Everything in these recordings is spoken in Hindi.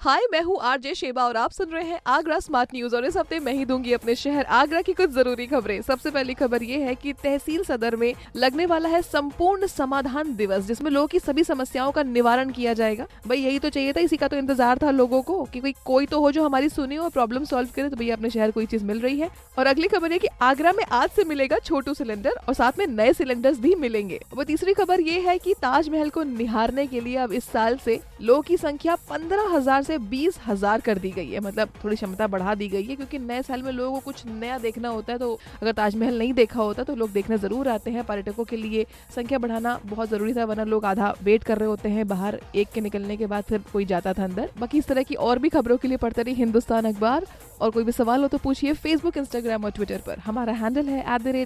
हाय मैं हूँ आरजे शेबा और आप सुन रहे हैं आगरा स्मार्ट न्यूज़ और इस हफ़्ते मैं ही दूँगी अपने शहर आगरा की कुछ ज़रूरी खबरें। सबसे पहली खबर ये है कि तहसील सदर में लगने वाला है संपूर्ण समाधान दिवस, जिसमें लोगों की सभी समस्याओं का निवारण किया जाएगा। भाई, यही तो चाहिए था, इसी का तो इंतज़ार था लोगों को कि कोई कोई तो हो जो हमारी सुने और प्रॉब्लम सोल्व करे तो भैया अपने शहर कोई चीज़ मिल रही है। और अगली खबर है की आगरा में आज से मिलेगा छोटू सिलेंडर और साथ में नए सिलेंडर्स भी मिलेंगे। वो तीसरी खबर ये है की ताजमहल को निहारने के लिए अब इस साल से लोगों की संख्या पंद्रह हज़ार से बीस हज़ार कर दी गई है। मतलब थोड़ी क्षमता बढ़ा दी गई है, क्योंकि नए साल में लोगों को कुछ नया देखना होता है तो अगर ताजमहल नहीं देखा होता तो लोग देखने ज़रूर आते हैं। पर्यटकों के लिए संख्या बढ़ाना बहुत ज़रूरी था, वरना लोग आधा वेट कर रहे होते हैं। बाहर एक के निकलने के बाद फिर कोई जाता था अंदर। बाकी इस तरह की और भी खबरों के लिए पढ़ते रही हिंदुस्तान अखबार। और कोई भी सवाल हो तो पूछिए फेसबुक इंस्टाग्राम और ट्विटर पर। हमारा हैंडल है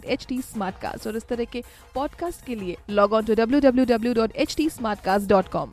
एट और इस तरह के पॉडकास्ट के लिए log on to W W W dot H T smart cast dot com